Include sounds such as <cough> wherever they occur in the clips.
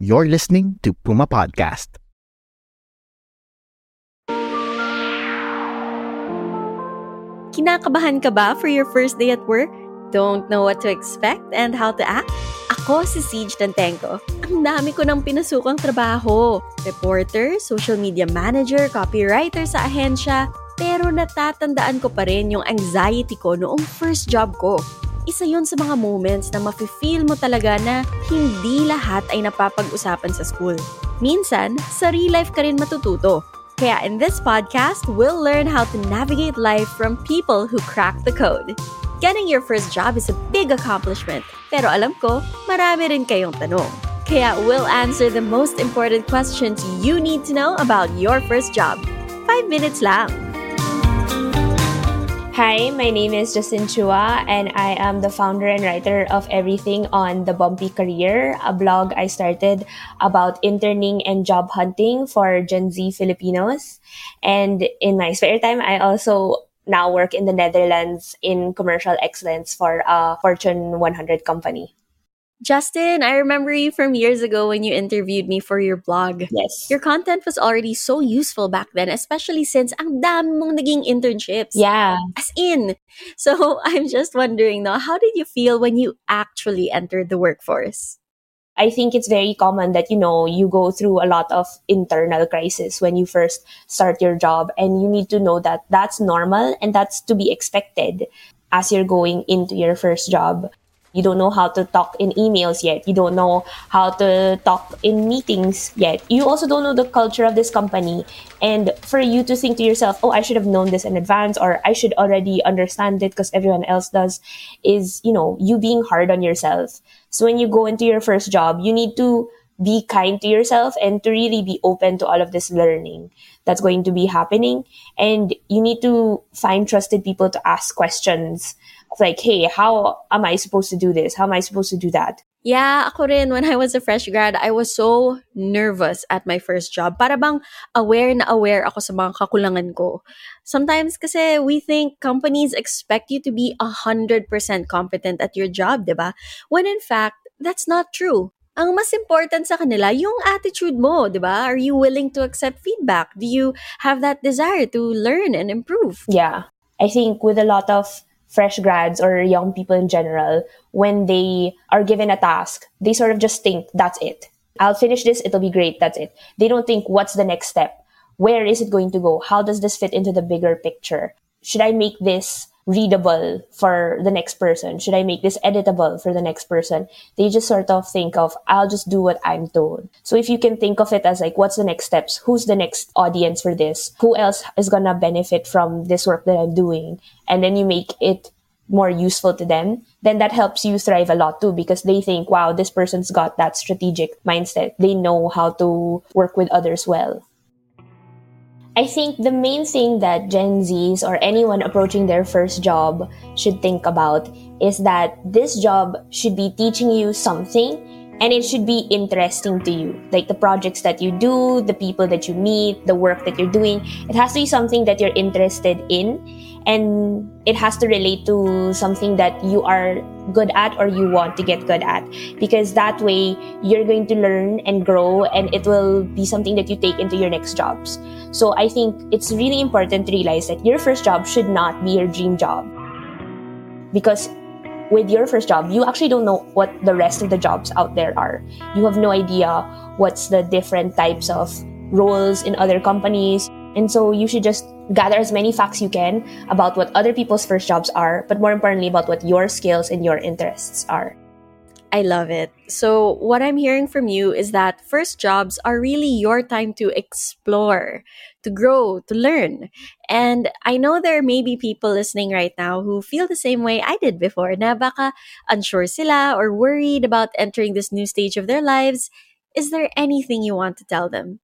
You're listening to Puma Podcast. Kinakabahan ka ba for your first day at work? Don't know what to expect and how to act? Ako si Siege Tantenko. Ang dami ko nang pinasukang trabaho. Reporter, social media manager, copywriter sa ahensya. Pero natatandaan ko pa rin yung anxiety ko noong first job ko. Isa yon sa mga moments na mafe-feel mo talaga na hindi lahat ay napapag-usapan sa school. Minsan, sa real life ka rin matututo. Kaya in this podcast, we'll learn how to navigate life from people who crack the code. Getting your first job is a big accomplishment, pero alam ko, marami rin kayong tanong. Kaya we'll answer the most important questions you need to know about your first job. Five minutes lang. Hi, my name is Justine Chua, and I am the founder and writer of Everything on the Bumpy Career, a blog I started about interning and job hunting for Gen Z Filipinos. And in my spare time, I also now work in the Netherlands in commercial excellence for a Fortune 100 company. Justine, I remember you from years ago when you interviewed me for your blog. Yes. Your content was already so useful back then, especially since ang dami mong naging internships. Yeah. As in. <laughs> So <laughs> I'm just wondering now, how did you feel when you actually entered the workforce? I think it's very common that, you know, you go through a lot of internal crisis when you first start your job and you need to know that that's normal and that's to be expected as you're going into your first job. You don't know how to talk in emails yet. You don't know how to talk in meetings yet. You also don't know the culture of this company. And for you to think to yourself, oh, I should have known this in advance or I should already understand it because everyone else does is, you know, you being hard on yourself. So when you go into your first job, you need to be kind to yourself and to really be open to all of this learning that's going to be happening. And you need to find trusted people to ask questions like, hey, how am I supposed to do this? How am I supposed to do that? Yeah, ako rin, when I was a fresh grad, I was so nervous at my first job. Para bang aware na aware ako sa mga kakulangan ko. Sometimes kasi we think companies expect you to be 100% competent at your job, di ba? When in fact, that's not true. Ang mas important sa kanila, yung attitude mo, di ba? Are you willing to accept feedback? Do you have that desire to learn and improve? Yeah. I think with a lot of fresh grads or young people in general, when they are given a task, they sort of just think, that's it. I'll finish this, it'll be great, that's it. They don't think, what's the next step? Where is it going to go? How does this fit into the bigger picture? Should I make this readable for the next person? Should I make this editable for the next person? They just sort of think of, I'll just do what I'm told. So if you can think of it as like, what's the next steps? Who's the next audience for this? Who else is going to benefit from this work that I'm doing? And then you make it more useful to them, then that helps you thrive a lot too because they think, wow, this person's got that strategic mindset. They know how to work with others well. I think the main thing that Gen Zs or anyone approaching their first job should think about is that this job should be teaching you something and it should be interesting to you. Like the projects that you do, the people that you meet, the work that you're doing. It has to be something that you're interested in and it has to relate to something that you are good at or you want to get good at because that way you're going to learn and grow and it will be something that you take into your next jobs. So I think it's really important to realize that your first job should not be your dream job. Because with your first job, you actually don't know what the rest of the jobs out there are. You have no idea what's the different types of roles in other companies. And so you should just gather as many facts you can about what other people's first jobs are, but more importantly, about what your skills and your interests are. I love it. So, what I'm hearing from you is that first jobs are really your time to explore, to grow, to learn. And I know there may be people listening right now who feel the same way I did before, na baka unsure sila or worried about entering this new stage of their lives. Is there anything you want to tell them?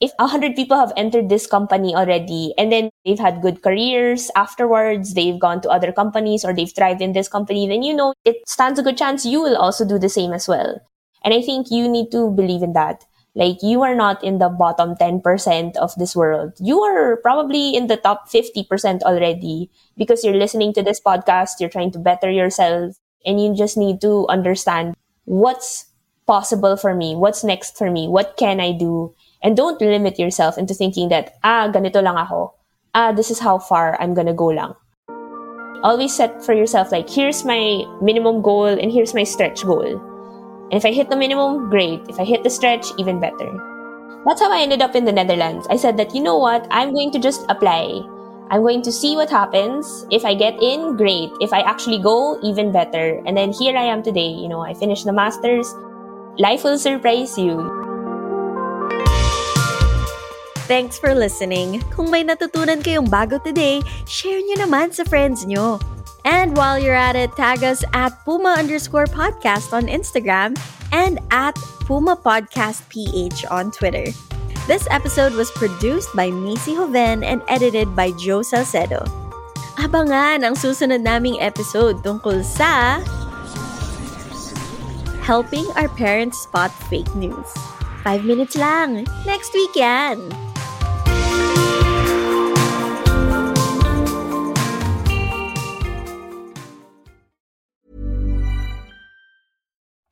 if 100 people have entered this company already and then they've had good careers afterwards, they've gone to other companies or they've thrived in this company, then you know it stands a good chance you will also do the same as well. And I think you need to believe in that. Like you are not in the bottom 10% of this world. You are probably in the top 50% already because you're listening to this podcast, you're trying to better yourself, and you just need to understand what's possible for me, what's next for me, what can I do, and don't limit yourself into thinking that, ah, ganito lang ako. Ah, this is how far I'm gonna go lang. Always set for yourself, like, here's my minimum goal and here's my stretch goal. And if I hit the minimum, great. If I hit the stretch, even better. That's how I ended up in the Netherlands. I said that, you know what, I'm going to just apply. I'm going to see what happens. If I get in, great. If I actually go, even better. And then here I am today. You know, I finished the master's. Life will surprise you. Thanks for listening. Kung may natutunan kayong bago today, share nyo naman sa friends nyo. And while you're at it, tag us at Puma underscore podcast on Instagram and at Puma Podcast PH on Twitter. This episode was produced by Missy Hoven and edited by Joe Salcedo. Abangan ang susunod naming episode tungkol sa helping our parents spot fake news. Five minutes lang. Next week yan.